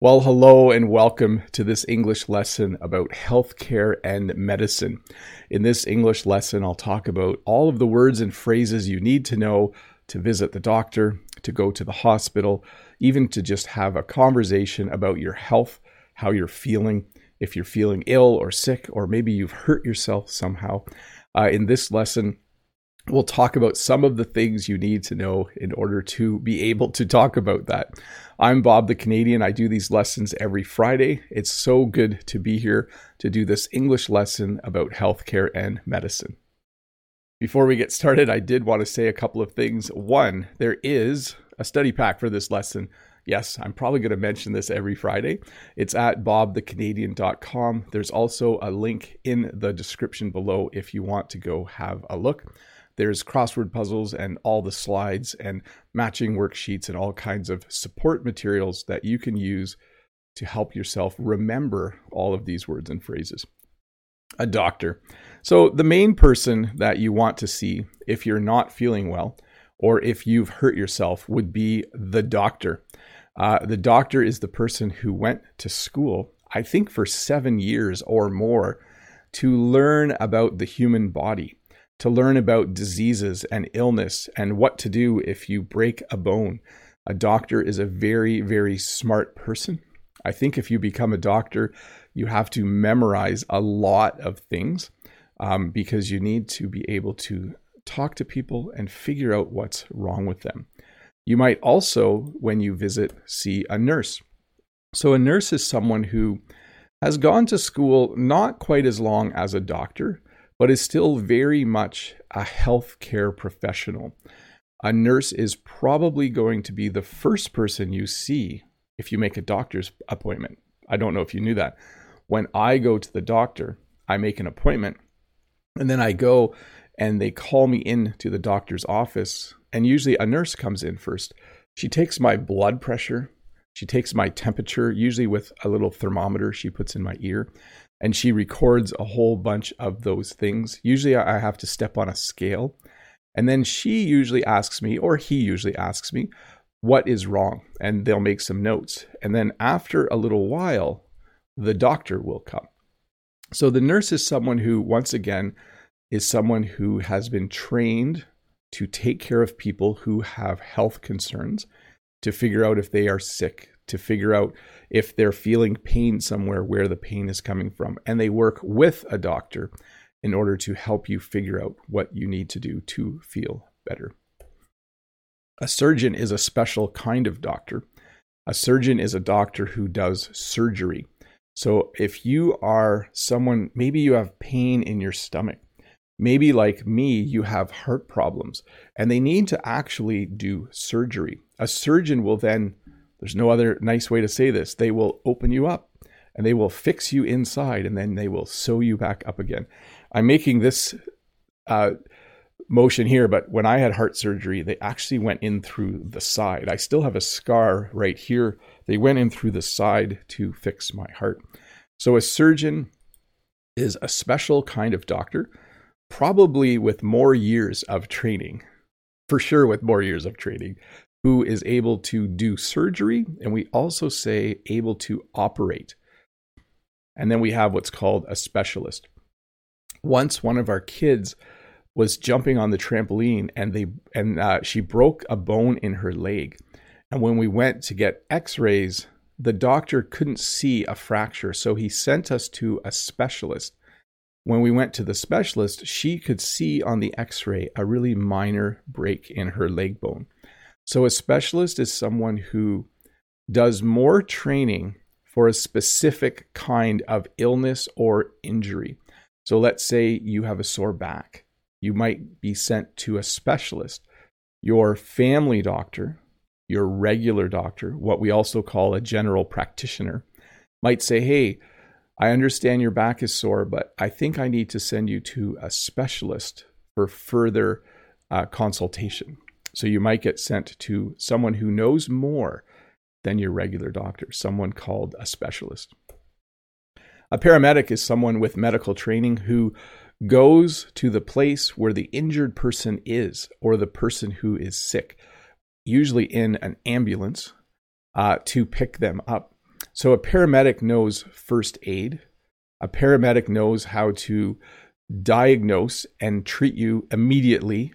Well, hello and welcome to this English lesson about healthcare and medicine. In this English lesson, I'll talk about all of the words and phrases you need to know to visit the doctor, to go to the hospital, even to just have a conversation about your health, how you're feeling, if you're feeling ill or sick, or maybe you've hurt yourself somehow. Uh, in this lesson, we'll talk about some of the things you need to know in order to be able to talk about that. I'm Bob the Canadian. I do these lessons every Friday. It's so good to be here to do this English lesson about healthcare and medicine. Before we get started, I did want to say a couple of things. One, there is a study pack for this lesson. Yes, I'm probably going to mention this every Friday. It's at bobthecanadian.com. There's also a link in the description below if you want to go have a look. There's crossword puzzles and all the slides and matching worksheets and all kinds of support materials that you can use to help yourself remember all of these words and phrases. A doctor. So, the main person that you want to see if you're not feeling well or if you've hurt yourself would be the doctor. Uh, the doctor is the person who went to school, I think, for seven years or more to learn about the human body to learn about diseases and illness and what to do if you break a bone. A doctor is a very, very smart person. I think if you become a doctor, you have to memorize a lot of things um, because you need to be able to talk to people and figure out what's wrong with them. You might also, when you visit, see a nurse. So, a nurse is someone who has gone to school not quite as long as a doctor, but is still very much a healthcare professional. A nurse is probably going to be the first person you see if you make a doctor's appointment. I don't know if you knew that. When I go to the doctor, I make an appointment and then I go and they call me in to the doctor's office. And usually a nurse comes in first. She takes my blood pressure, she takes my temperature, usually with a little thermometer she puts in my ear and she records a whole bunch of those things. Usually I have to step on a scale. And then she usually asks me, or he usually asks me, what is wrong? And they'll make some notes. And then after a little while, the doctor will come. So the nurse is someone who, once again, is someone who has been trained to take care of people who have health concerns, to figure out if they are sick, to figure out if they're feeling pain somewhere, where the pain is coming from. And they work with a doctor in order to help you figure out what you need to do to feel better. A surgeon is a special kind of doctor. A surgeon is a doctor who does surgery. So if you are someone, maybe you have pain in your stomach, maybe like me, you have heart problems, and they need to actually do surgery. A surgeon will then there's no other nice way to say this. They will open you up and they will fix you inside and then they will sew you back up again. I'm making this uh, motion here, but when I had heart surgery, they actually went in through the side. I still have a scar right here. They went in through the side to fix my heart. So a surgeon is a special kind of doctor, probably with more years of training, for sure, with more years of training who is able to do surgery, and we also say able to operate. And then we have what's called a specialist. Once one of our kids was jumping on the trampoline and they and uh, she broke a bone in her leg. And when we went to get x-rays, the doctor couldn't see a fracture, so he sent us to a specialist. When we went to the specialist, she could see on the x-ray a really minor break in her leg bone. So, a specialist is someone who does more training for a specific kind of illness or injury. So, let's say you have a sore back, you might be sent to a specialist. Your family doctor, your regular doctor, what we also call a general practitioner, might say, Hey, I understand your back is sore, but I think I need to send you to a specialist for further uh, consultation. So you might get sent to someone who knows more than your regular doctor, someone called a specialist. A paramedic is someone with medical training who goes to the place where the injured person is or the person who is sick, usually in an ambulance, uh, to pick them up. So a paramedic knows first aid. A paramedic knows how to diagnose and treat you immediately,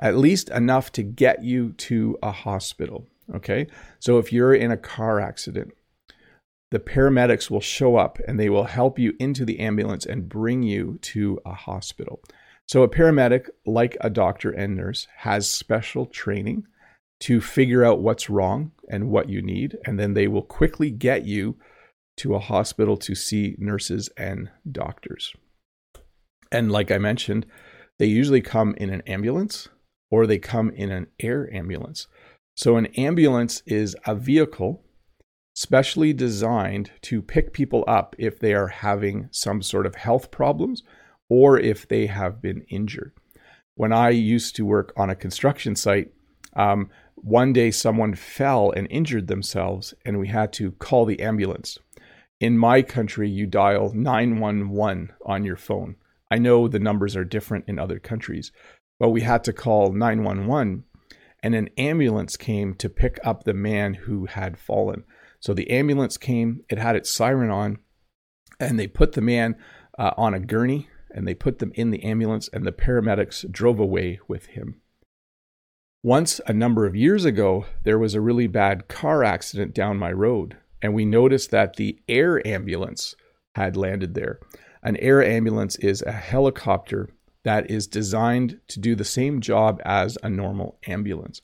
at least enough to get you to a hospital. Okay. So if you're in a car accident, the paramedics will show up and they will help you into the ambulance and bring you to a hospital. So, a paramedic, like a doctor and nurse, has special training to figure out what's wrong and what you need. And then they will quickly get you to a hospital to see nurses and doctors. And like I mentioned, they usually come in an ambulance or they come in an air ambulance. So, an ambulance is a vehicle specially designed to pick people up if they are having some sort of health problems or if they have been injured. When I used to work on a construction site, um, one day someone fell and injured themselves, and we had to call the ambulance. In my country, you dial 911 on your phone. I know the numbers are different in other countries, we had to call 911, and an ambulance came to pick up the man who had fallen. So the ambulance came, it had its siren on, and they put the man uh, on a gurney and they put them in the ambulance, and the paramedics drove away with him. Once, a number of years ago, there was a really bad car accident down my road, and we noticed that the air ambulance had landed there. An air ambulance is a helicopter that is designed to do the same job as a normal ambulance.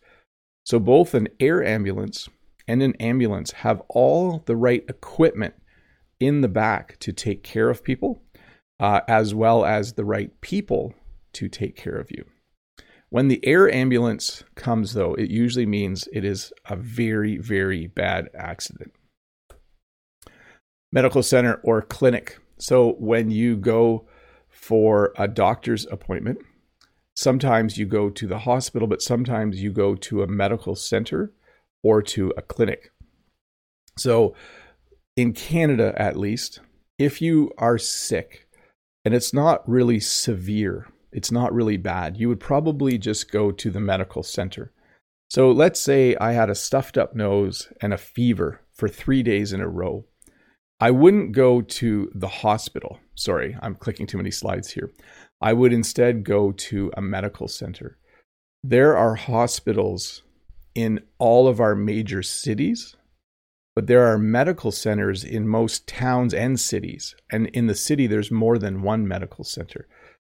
So, both an air ambulance and an ambulance have all the right equipment in the back to take care of people, uh, as well as the right people to take care of you. When the air ambulance comes, though, it usually means it is a very, very bad accident. Medical center or clinic. So when you go for a doctor's appointment, sometimes you go to the hospital, but sometimes you go to a medical center or to a clinic. So, in Canada at least, if you are sick and it's not really severe, it's not really bad, you would probably just go to the medical center. So, let's say I had a stuffed up nose and a fever for three days in a row. I wouldn't go to the hospital. Sorry, I'm clicking too many slides here. I would instead go to a medical center. There are hospitals in all of our major cities, but there are medical centers in most towns and cities. And in the city, there's more than one medical center.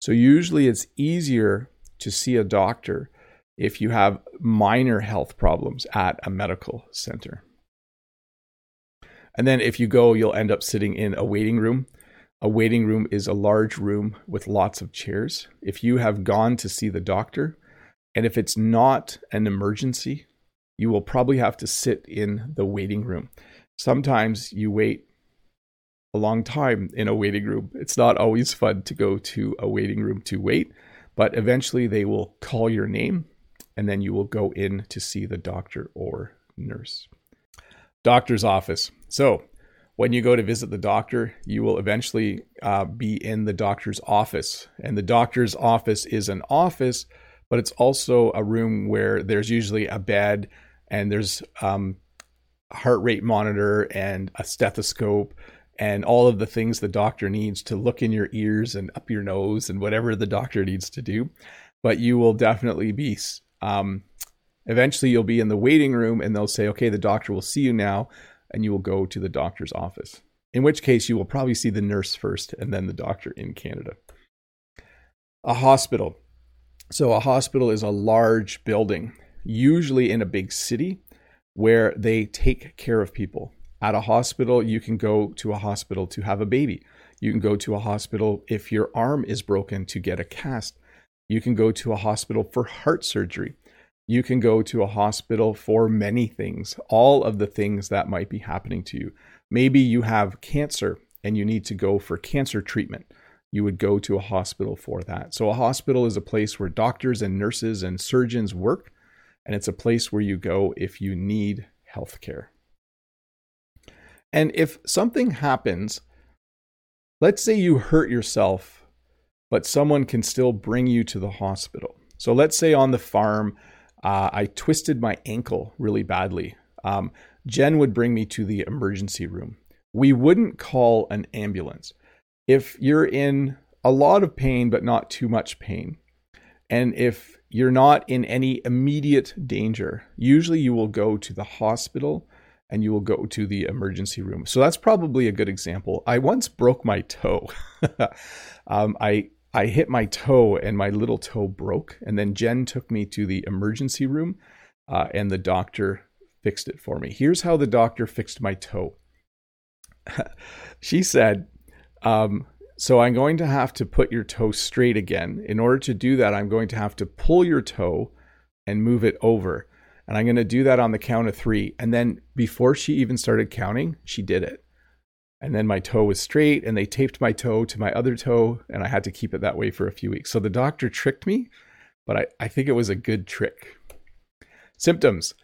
So usually it's easier to see a doctor if you have minor health problems at a medical center. And then if you go, you'll end up sitting in a waiting room. A waiting room is a large room with lots of chairs. If you have gone to see the doctor, and if it's not an emergency, you will probably have to sit in the waiting room. Sometimes you wait a long time in a waiting room. It's not always fun to go to a waiting room to wait, but eventually they will call your name and then you will go in to see the doctor or nurse. Doctor's office. So, when you go to visit the doctor, you will eventually uh, be in the doctor's office. And the doctor's office is an office but it's also a room where there's usually a bed and there's um, a heart rate monitor and a stethoscope and all of the things the doctor needs to look in your ears and up your nose and whatever the doctor needs to do. But you will definitely be, um, eventually, you'll be in the waiting room and they'll say, okay, the doctor will see you now. And you will go to the doctor's office, in which case you will probably see the nurse first and then the doctor in Canada. A hospital. So, a hospital is a large building, usually in a big city, where they take care of people. At a hospital, you can go to a hospital to have a baby. You can go to a hospital if your arm is broken to get a cast. You can go to a hospital for heart surgery. You can go to a hospital for many things, all of the things that might be happening to you. Maybe you have cancer and you need to go for cancer treatment you would go to a hospital for that. So, a hospital is a place where doctors and nurses and surgeons work, and it's a place where you go if you need health care. And if something happens, let's say you hurt yourself, but someone can still bring you to the hospital. So, let's say on the farm, uh, I twisted my ankle really badly. Um, Jen would bring me to the emergency room. We wouldn't call an ambulance. If you're in a lot of pain, but not too much pain, and if you're not in any immediate danger, usually you will go to the hospital and you will go to the emergency room. So that's probably a good example. I once broke my toe. um, I I hit my toe and my little toe broke, and then Jen took me to the emergency room, uh, and the doctor fixed it for me. Here's how the doctor fixed my toe. she said, um, "So I'm going to have to put your toe straight again. In order to do that, I'm going to have to pull your toe and move it over." And I'm going to do that on the count of three. And then before she even started counting, she did it. And then my toe was straight, and they taped my toe to my other toe, and I had to keep it that way for a few weeks. So the doctor tricked me, but I, I think it was a good trick. Symptoms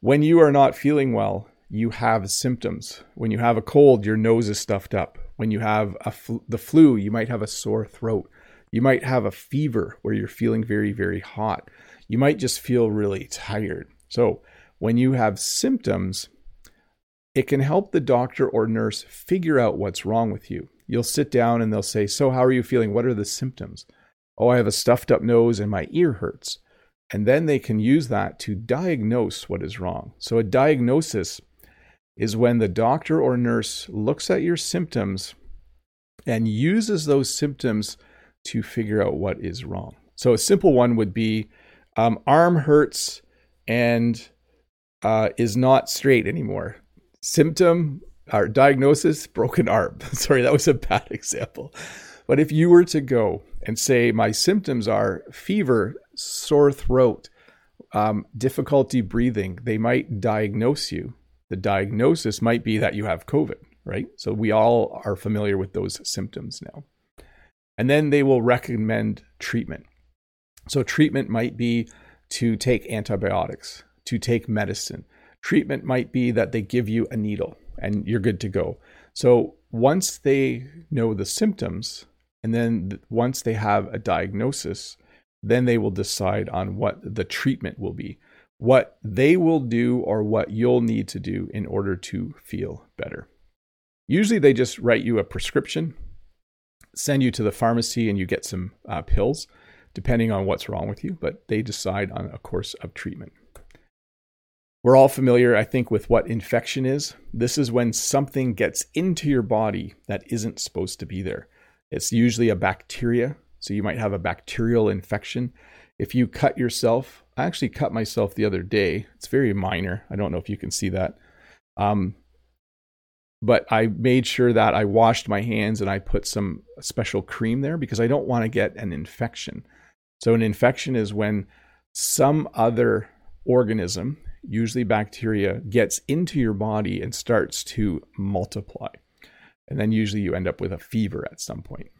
when you are not feeling well, you have symptoms. When you have a cold, your nose is stuffed up. When you have a fl- the flu, you might have a sore throat. You might have a fever where you're feeling very, very hot. You might just feel really tired. So, when you have symptoms, it can help the doctor or nurse figure out what's wrong with you. You'll sit down and they'll say, So, how are you feeling? What are the symptoms? Oh, I have a stuffed up nose and my ear hurts. And then they can use that to diagnose what is wrong. So, a diagnosis is when the doctor or nurse looks at your symptoms and uses those symptoms to figure out what is wrong. So, a simple one would be um, arm hurts and uh, is not straight anymore. Symptom or diagnosis broken arm. Sorry, that was a bad example. But if you were to go and say, My symptoms are fever, sore throat, um, difficulty breathing, they might diagnose you. The diagnosis might be that you have COVID, right? So we all are familiar with those symptoms now. And then they will recommend treatment. So treatment might be to take antibiotics, to take medicine. Treatment might be that they give you a needle and you're good to go. So once they know the symptoms, and then once they have a diagnosis, then they will decide on what the treatment will be, what they will do, or what you'll need to do in order to feel better. Usually, they just write you a prescription, send you to the pharmacy, and you get some uh, pills depending on what's wrong with you, but they decide on a course of treatment. We're all familiar, I think, with what infection is. This is when something gets into your body that isn't supposed to be there. It's usually a bacteria, so you might have a bacterial infection. If you cut yourself, I actually cut myself the other day. It's very minor. I don't know if you can see that. Um, but I made sure that I washed my hands and I put some special cream there because I don't want to get an infection. So, an infection is when some other organism, usually bacteria, gets into your body and starts to multiply. And then usually you end up with a fever at some point.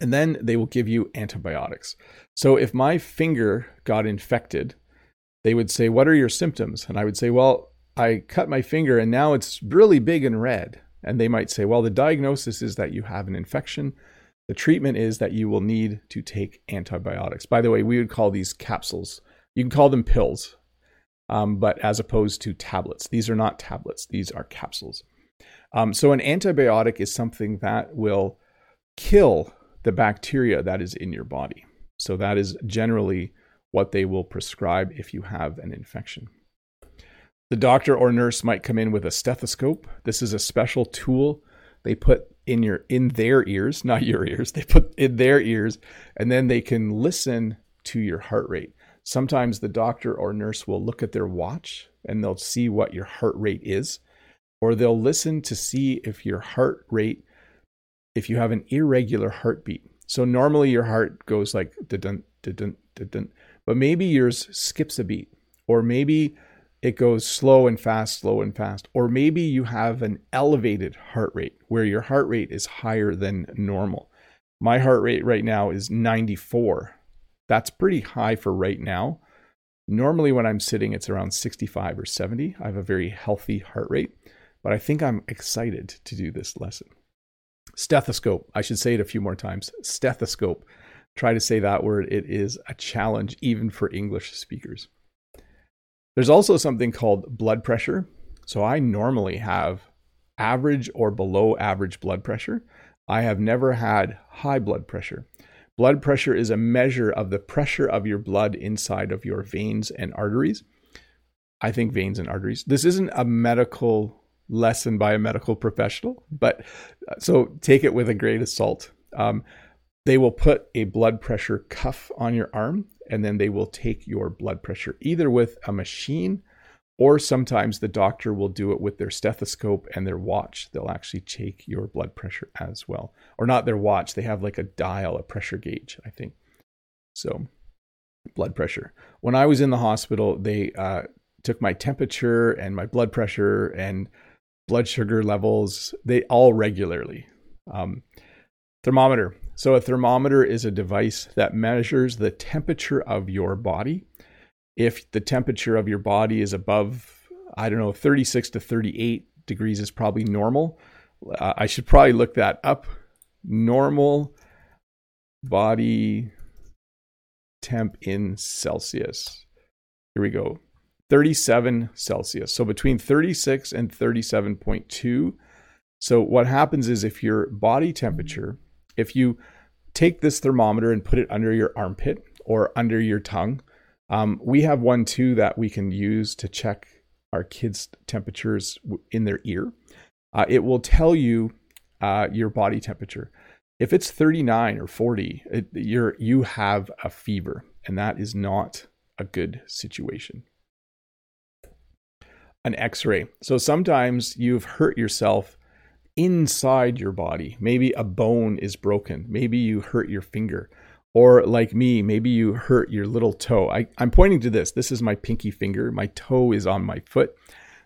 And then they will give you antibiotics. So, if my finger got infected, they would say, What are your symptoms? And I would say, Well, I cut my finger and now it's really big and red. And they might say, Well, the diagnosis is that you have an infection the treatment is that you will need to take antibiotics. By the way, we would call these capsules. You can call them pills, um, but as opposed to tablets. These are not tablets, these are capsules. Um, so, an antibiotic is something that will kill the bacteria that is in your body. So, that is generally what they will prescribe if you have an infection. The doctor or nurse might come in with a stethoscope. This is a special tool they put in your in their ears, not your ears. They put in their ears and then they can listen to your heart rate. Sometimes the doctor or nurse will look at their watch and they'll see what your heart rate is or they'll listen to see if your heart rate if you have an irregular heartbeat. So normally your heart goes like dun dun dun but maybe yours skips a beat or maybe it goes slow and fast, slow and fast. Or maybe you have an elevated heart rate where your heart rate is higher than normal. My heart rate right now is 94. That's pretty high for right now. Normally, when I'm sitting, it's around 65 or 70. I have a very healthy heart rate, but I think I'm excited to do this lesson. Stethoscope, I should say it a few more times. Stethoscope. Try to say that word. It is a challenge even for English speakers. There's also something called blood pressure. So I normally have average or below average blood pressure. I have never had high blood pressure. Blood pressure is a measure of the pressure of your blood inside of your veins and arteries. I think veins and arteries. This isn't a medical lesson by a medical professional, but uh, so take it with a grain of salt. Um, they will put a blood pressure cuff on your arm and then they will take your blood pressure either with a machine or sometimes the doctor will do it with their stethoscope and their watch. They'll actually take your blood pressure as well. Or not their watch, they have like a dial, a pressure gauge, I think. So, blood pressure. When I was in the hospital, they uh, took my temperature and my blood pressure and blood sugar levels, they all regularly. Um, thermometer. So, a thermometer is a device that measures the temperature of your body if the temperature of your body is above, I don't know, 36 to 38 degrees is probably normal. Uh, I should probably look that up. Normal body temp in Celsius. Here we go. 37 Celsius. So between 36 and 37.2. So what happens is if your body temperature, if you take this thermometer and put it under your armpit or under your tongue, um, we have one too that we can use to check our kids' temperatures in their ear. Uh, it will tell you uh, your body temperature. If it's 39 or 40, it, you're you have a fever, and that is not a good situation. An X-ray. So sometimes you've hurt yourself inside your body. Maybe a bone is broken. Maybe you hurt your finger. Or like me, maybe you hurt your little toe. I, I'm pointing to this. This is my pinky finger. My toe is on my foot.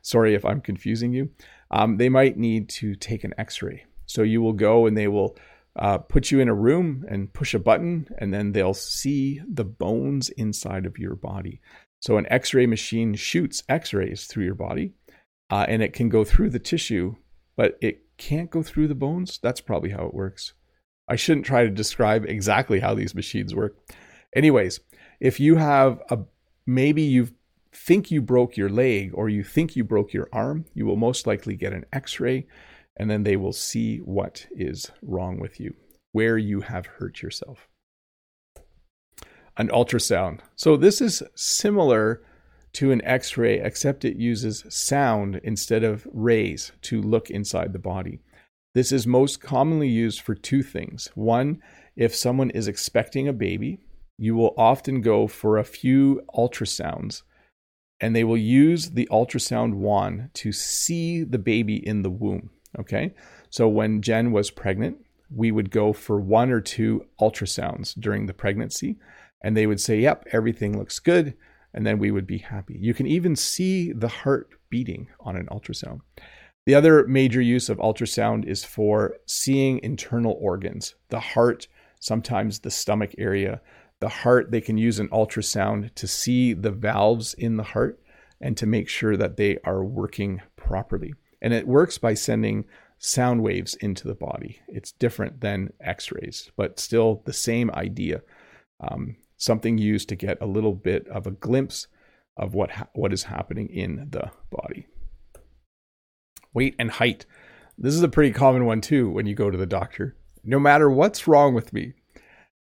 Sorry if I'm confusing you. Um, they might need to take an x ray. So you will go and they will uh, put you in a room and push a button, and then they'll see the bones inside of your body. So an x ray machine shoots x rays through your body, uh, and it can go through the tissue, but it can't go through the bones. That's probably how it works. I shouldn't try to describe exactly how these machines work. Anyways, if you have a maybe you think you broke your leg or you think you broke your arm, you will most likely get an x-ray and then they will see what is wrong with you, where you have hurt yourself. An ultrasound. So this is similar to an x-ray except it uses sound instead of rays to look inside the body. This is most commonly used for two things. One, if someone is expecting a baby, you will often go for a few ultrasounds and they will use the ultrasound wand to see the baby in the womb. Okay. So when Jen was pregnant, we would go for one or two ultrasounds during the pregnancy and they would say, Yep, everything looks good. And then we would be happy. You can even see the heart beating on an ultrasound. The other major use of ultrasound is for seeing internal organs, the heart, sometimes the stomach area. The heart, they can use an ultrasound to see the valves in the heart and to make sure that they are working properly. And it works by sending sound waves into the body. It's different than x rays, but still the same idea. Um, something used to get a little bit of a glimpse of what, ha- what is happening in the body weight, and height. This is a pretty common one too when you go to the doctor. No matter what's wrong with me,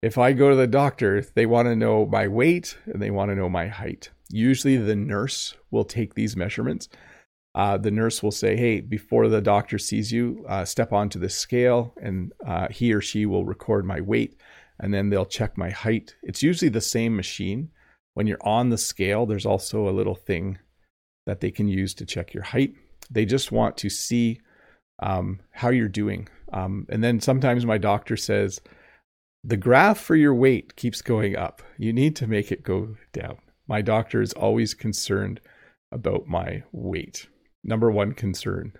if I go to the doctor, they want to know my weight and they want to know my height. Usually the nurse will take these measurements. Uh, the nurse will say, Hey, before the doctor sees you, uh, step onto the scale, and uh, he or she will record my weight, and then they'll check my height. It's usually the same machine. When you're on the scale, there's also a little thing that they can use to check your height. They just want to see um, how you're doing. Um, and then sometimes my doctor says, the graph for your weight keeps going up. You need to make it go down. My doctor is always concerned about my weight. Number one concern.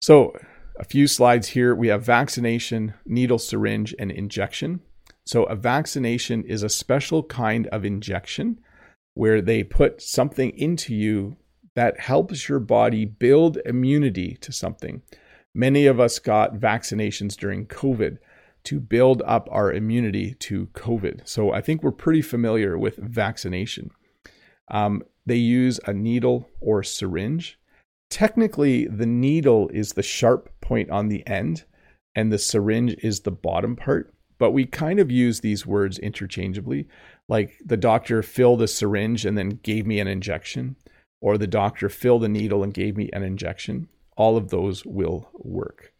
So, a few slides here. We have vaccination, needle syringe, and injection. So, a vaccination is a special kind of injection where they put something into you that helps your body build immunity to something. Many of us got vaccinations during COVID to build up our immunity to COVID. So I think we're pretty familiar with vaccination. Um, they use a needle or syringe. Technically, the needle is the sharp point on the end, and the syringe is the bottom part. But we kind of use these words interchangeably. Like the doctor filled a syringe and then gave me an injection, or the doctor filled a needle and gave me an injection. All of those will work.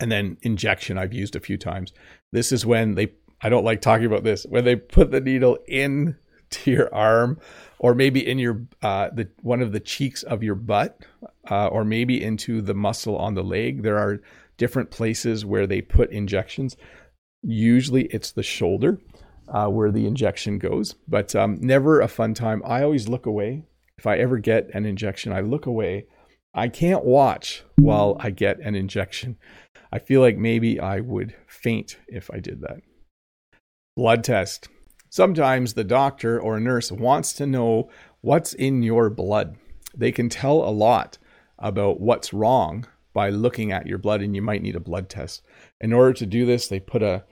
And then injection, I've used a few times. This is when they, I don't like talking about this, when they put the needle in to your arm or maybe in your uh, the one of the cheeks of your butt uh, or maybe into the muscle on the leg there are different places where they put injections usually it's the shoulder uh, where the injection goes. But um, never a fun time. I always look away. If i ever get an injection i look away. I can't watch while i get an injection. I feel like maybe i would faint if i did that. Blood test. Sometimes the doctor or nurse wants to know what's in your blood. They can tell a lot about what's wrong by looking at your blood, and you might need a blood test. In order to do this, they put a,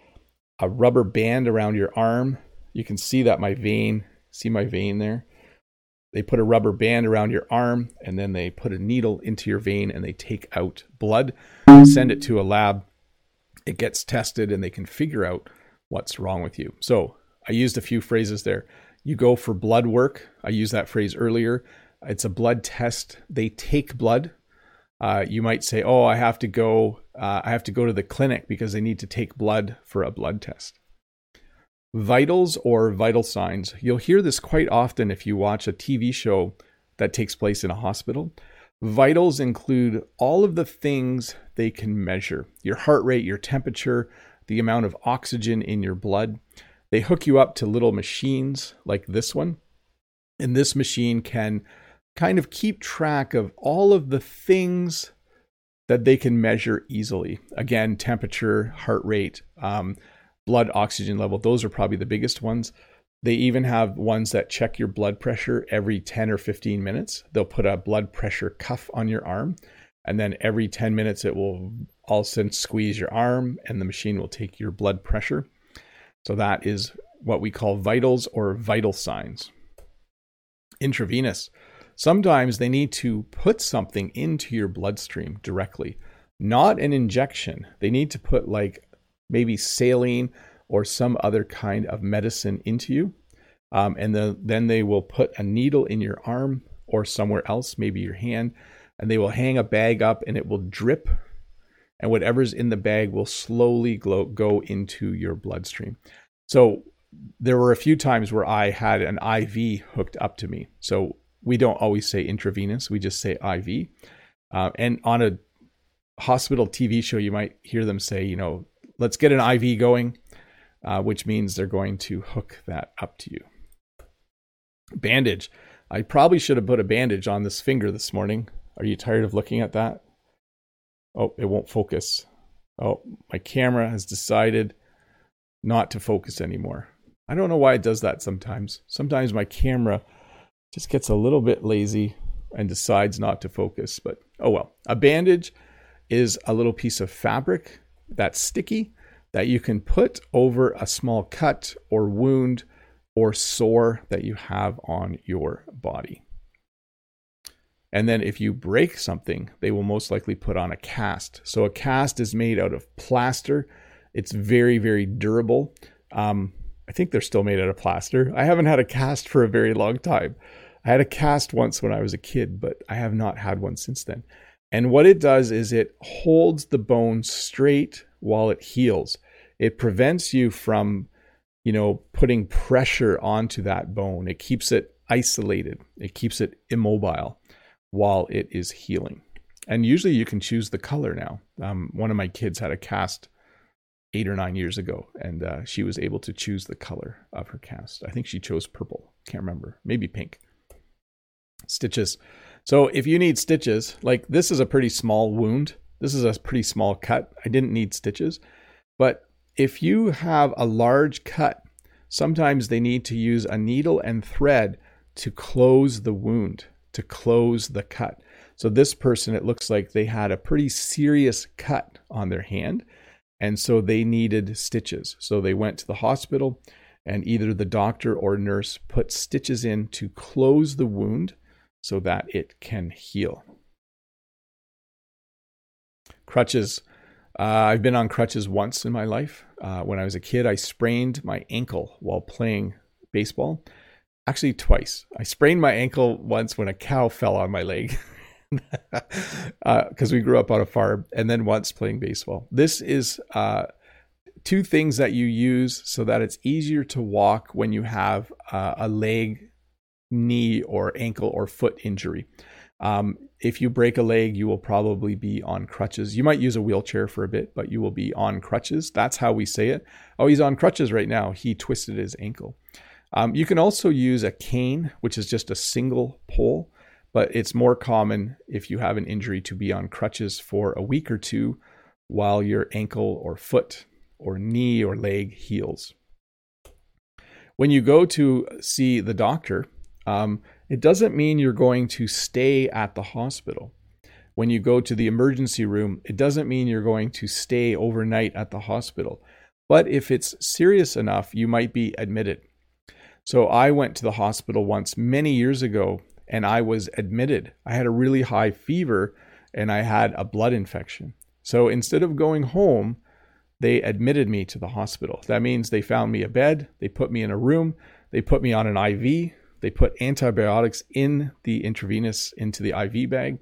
a rubber band around your arm. You can see that my vein, see my vein there? They put a rubber band around your arm, and then they put a needle into your vein and they take out blood, send it to a lab. It gets tested, and they can figure out what's wrong with you. So, I used a few phrases there. You go for blood work. I used that phrase earlier. It's a blood test. They take blood. Uh, you might say, "Oh, I have to go. Uh, I have to go to the clinic because they need to take blood for a blood test." Vitals or vital signs. You'll hear this quite often if you watch a TV show that takes place in a hospital. Vitals include all of the things they can measure your heart rate, your temperature, the amount of oxygen in your blood. They hook you up to little machines like this one. And this machine can kind of keep track of all of the things that they can measure easily. Again, temperature, heart rate, um, blood oxygen level, those are probably the biggest ones. They even have ones that check your blood pressure every 10 or 15 minutes. They'll put a blood pressure cuff on your arm, and then every 10 minutes it will all of a sudden squeeze your arm, and the machine will take your blood pressure. So that is what we call vitals or vital signs. Intravenous. Sometimes they need to put something into your bloodstream directly, not an injection. They need to put like maybe saline or some other kind of medicine into you. Um, and the, then they will put a needle in your arm or somewhere else, maybe your hand, and they will hang a bag up and it will drip and whatever's in the bag will slowly glow, go into your bloodstream. So there were a few times where I had an IV hooked up to me. So we don't always say intravenous, we just say IV. Uh, and on a hospital TV show, you might hear them say, you know, let's get an IV going, uh, which means they're going to hook that up to you. Bandage. I probably should have put a bandage on this finger this morning. Are you tired of looking at that? Oh, it won't focus. Oh, my camera has decided not to focus anymore. I don't know why it does that sometimes. Sometimes my camera just gets a little bit lazy and decides not to focus, but oh well. A bandage is a little piece of fabric that's sticky that you can put over a small cut or wound or sore that you have on your body. And then if you break something, they will most likely put on a cast. So a cast is made out of plaster. It's very, very durable. Um, I think they're still made out of plaster. I haven't had a cast for a very long time. I had a cast once when I was a kid, but I have not had one since then. And what it does is it holds the bone straight while it heals. It prevents you from, you know, putting pressure onto that bone. It keeps it isolated. It keeps it immobile while it is healing. And usually you can choose the color now. Um, one of my kids had a cast eight or nine years ago, and uh, she was able to choose the color of her cast. I think she chose purple. Can't remember. Maybe pink. Stitches. So if you need stitches, like this is a pretty small wound. This is a pretty small cut. I didn't need stitches. But if you have a large cut, sometimes they need to use a needle and thread to close the wound to close the cut. So this person, it looks like they had a pretty serious cut on their hand. And so they needed stitches. So they went to the hospital and either the doctor or nurse put stitches in to close the wound so that it can heal. Crutches. Uh, I've been on crutches once in my life. Uh, when I was a kid, I sprained my ankle while playing baseball. Actually, twice. I sprained my ankle once when a cow fell on my leg. because uh, we grew up on a farm, and then once playing baseball. This is uh, two things that you use so that it's easier to walk when you have uh, a leg, knee, or ankle or foot injury. Um, if you break a leg, you will probably be on crutches. You might use a wheelchair for a bit, but you will be on crutches. That's how we say it. Oh, he's on crutches right now. He twisted his ankle. Um, you can also use a cane, which is just a single pole but it's more common if you have an injury to be on crutches for a week or two while your ankle or foot or knee or leg heals. When you go to see the doctor, um, it doesn't mean you're going to stay at the hospital. When you go to the emergency room, it doesn't mean you're going to stay overnight at the hospital. But if it's serious enough, you might be admitted. So I went to the hospital once many years ago and I was admitted. I had a really high fever and I had a blood infection. So instead of going home, they admitted me to the hospital. That means they found me a bed, they put me in a room, they put me on an IV, they put antibiotics in the intravenous into the IV bag,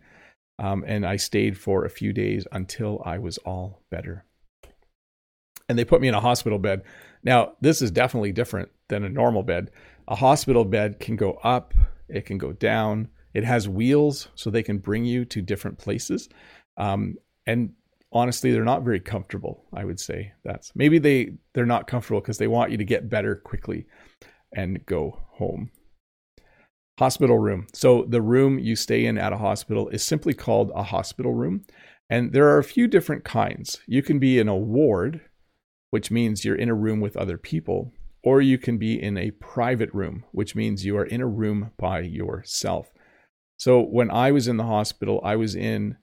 um, and I stayed for a few days until I was all better. And they put me in a hospital bed. Now, this is definitely different than a normal bed. A hospital bed can go up it can go down. It has wheels so they can bring you to different places. Um, and honestly, they're not very comfortable. I would say that's maybe they they're not comfortable because they want you to get better quickly and go home. Hospital room. So the room you stay in at a hospital is simply called a hospital room. And there are a few different kinds. You can be in a ward, which means you're in a room with other people or you can be in a private room, which means you are in a room by yourself. So when I was in the hospital, I was in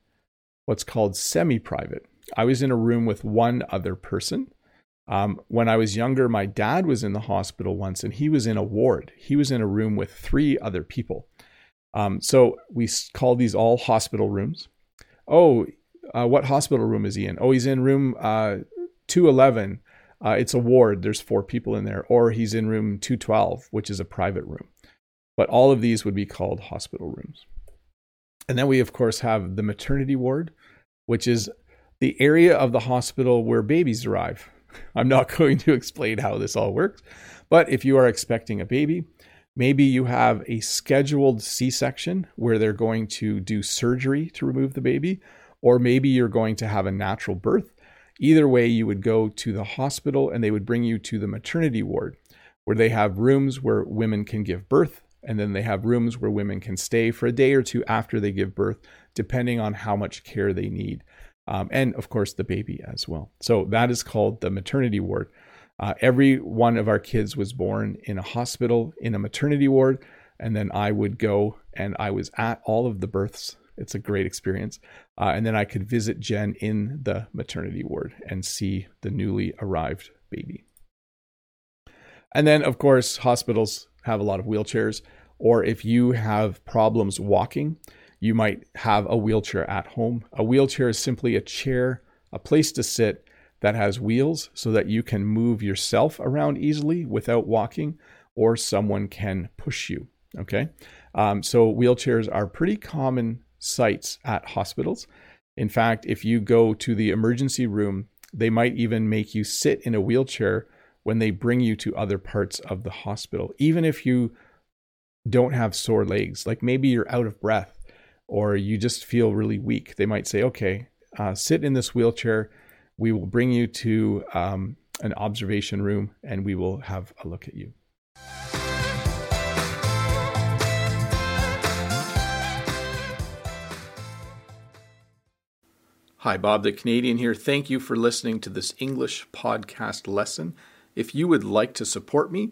what's called semi private. I was in a room with one other person. Um, when I was younger, my dad was in the hospital once and he was in a ward. He was in a room with three other people. Um, so we call these all hospital rooms. Oh, uh, what hospital room is he in? Oh, he's in room uh, 211 uh, it's a ward. There's four people in there, or he's in room 212, which is a private room. But all of these would be called hospital rooms. And then we, of course, have the maternity ward, which is the area of the hospital where babies arrive. I'm not going to explain how this all works, but if you are expecting a baby, maybe you have a scheduled C section where they're going to do surgery to remove the baby, or maybe you're going to have a natural birth Either way, you would go to the hospital and they would bring you to the maternity ward where they have rooms where women can give birth. And then they have rooms where women can stay for a day or two after they give birth, depending on how much care they need. Um, and of course, the baby as well. So that is called the maternity ward. Uh, every one of our kids was born in a hospital, in a maternity ward. And then I would go and I was at all of the births it's a great experience. Uh, and then I could visit Jen in the maternity ward and see the newly arrived baby. And then, of course, hospitals have a lot of wheelchairs, or if you have problems walking, you might have a wheelchair at home. A wheelchair is simply a chair, a place to sit that has wheels so that you can move yourself around easily without walking, or someone can push you. Okay. Um, so wheelchairs are pretty common sights at hospitals. In fact, if you go to the emergency room, they might even make you sit in a wheelchair when they bring you to other parts of the hospital, even if you don't have sore legs. Like maybe you're out of breath or you just feel really weak. They might say, okay, uh, sit in this wheelchair. We will bring you to um, an observation room and we will have a look at you. Hi, Bob the Canadian here. Thank you for listening to this English podcast lesson. If you would like to support me